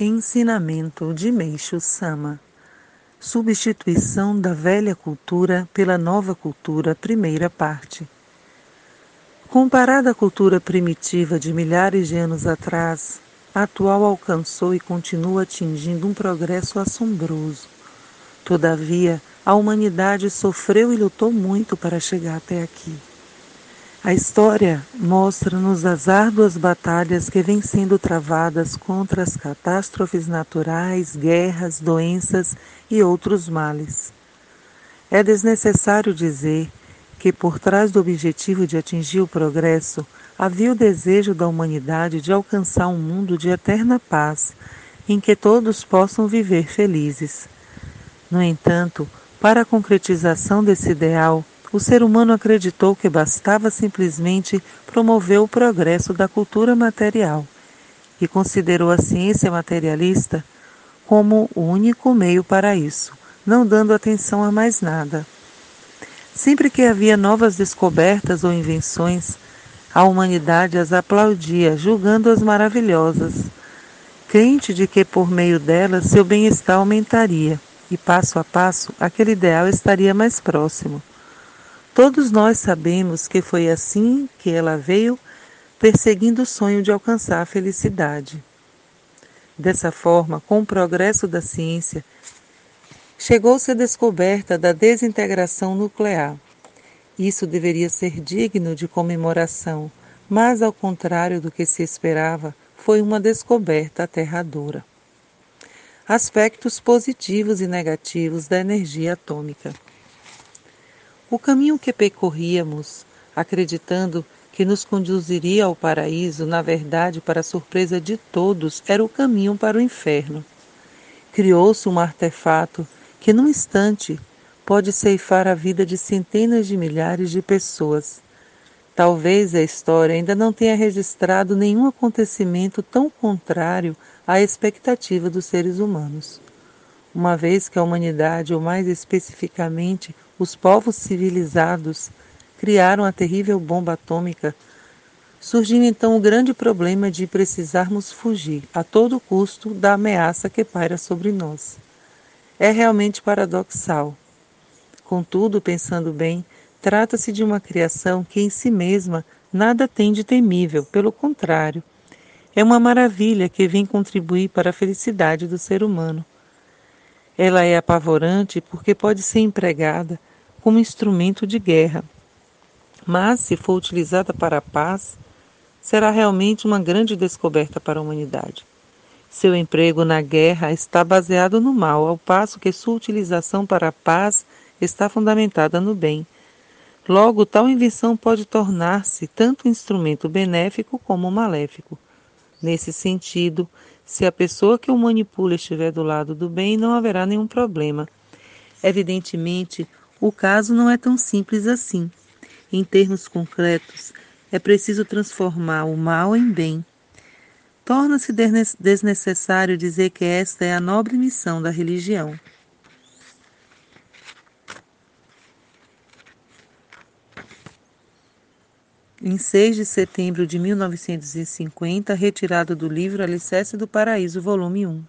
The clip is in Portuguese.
Ensinamento de Meixo Sama Substituição da velha cultura pela nova cultura, primeira parte. Comparada à cultura primitiva de milhares de anos atrás, a atual alcançou e continua atingindo um progresso assombroso. Todavia, a humanidade sofreu e lutou muito para chegar até aqui. A história mostra-nos as árduas batalhas que vêm sendo travadas contra as catástrofes naturais, guerras, doenças e outros males. É desnecessário dizer que, por trás do objetivo de atingir o progresso, havia o desejo da humanidade de alcançar um mundo de eterna paz, em que todos possam viver felizes. No entanto, para a concretização desse ideal, o ser humano acreditou que bastava simplesmente promover o progresso da cultura material e considerou a ciência materialista como o único meio para isso, não dando atenção a mais nada. Sempre que havia novas descobertas ou invenções, a humanidade as aplaudia, julgando-as maravilhosas, crente de que por meio delas seu bem-estar aumentaria e passo a passo aquele ideal estaria mais próximo. Todos nós sabemos que foi assim que ela veio perseguindo o sonho de alcançar a felicidade. Dessa forma, com o progresso da ciência, chegou-se à descoberta da desintegração nuclear. Isso deveria ser digno de comemoração, mas, ao contrário do que se esperava, foi uma descoberta aterradora. Aspectos positivos e negativos da energia atômica. O caminho que percorríamos, acreditando que nos conduziria ao paraíso, na verdade, para surpresa de todos, era o caminho para o inferno. Criou-se um artefato que, num instante, pode ceifar a vida de centenas de milhares de pessoas. Talvez a história ainda não tenha registrado nenhum acontecimento tão contrário à expectativa dos seres humanos. Uma vez que a humanidade, ou mais especificamente os povos civilizados criaram a terrível bomba atômica, surgiu então o grande problema de precisarmos fugir a todo custo da ameaça que paira sobre nós. É realmente paradoxal. Contudo, pensando bem, trata-se de uma criação que em si mesma nada tem de temível, pelo contrário, é uma maravilha que vem contribuir para a felicidade do ser humano. Ela é apavorante porque pode ser empregada como instrumento de guerra. Mas, se for utilizada para a paz, será realmente uma grande descoberta para a humanidade. Seu emprego na guerra está baseado no mal, ao passo que sua utilização para a paz está fundamentada no bem. Logo, tal invenção pode tornar-se tanto um instrumento benéfico como maléfico. Nesse sentido, se a pessoa que o manipula estiver do lado do bem, não haverá nenhum problema. Evidentemente, o caso não é tão simples assim. Em termos concretos, é preciso transformar o mal em bem. Torna-se desnecessário dizer que esta é a nobre missão da religião. Em 6 de setembro de 1950, retirado do livro Alicerce do Paraíso, volume 1.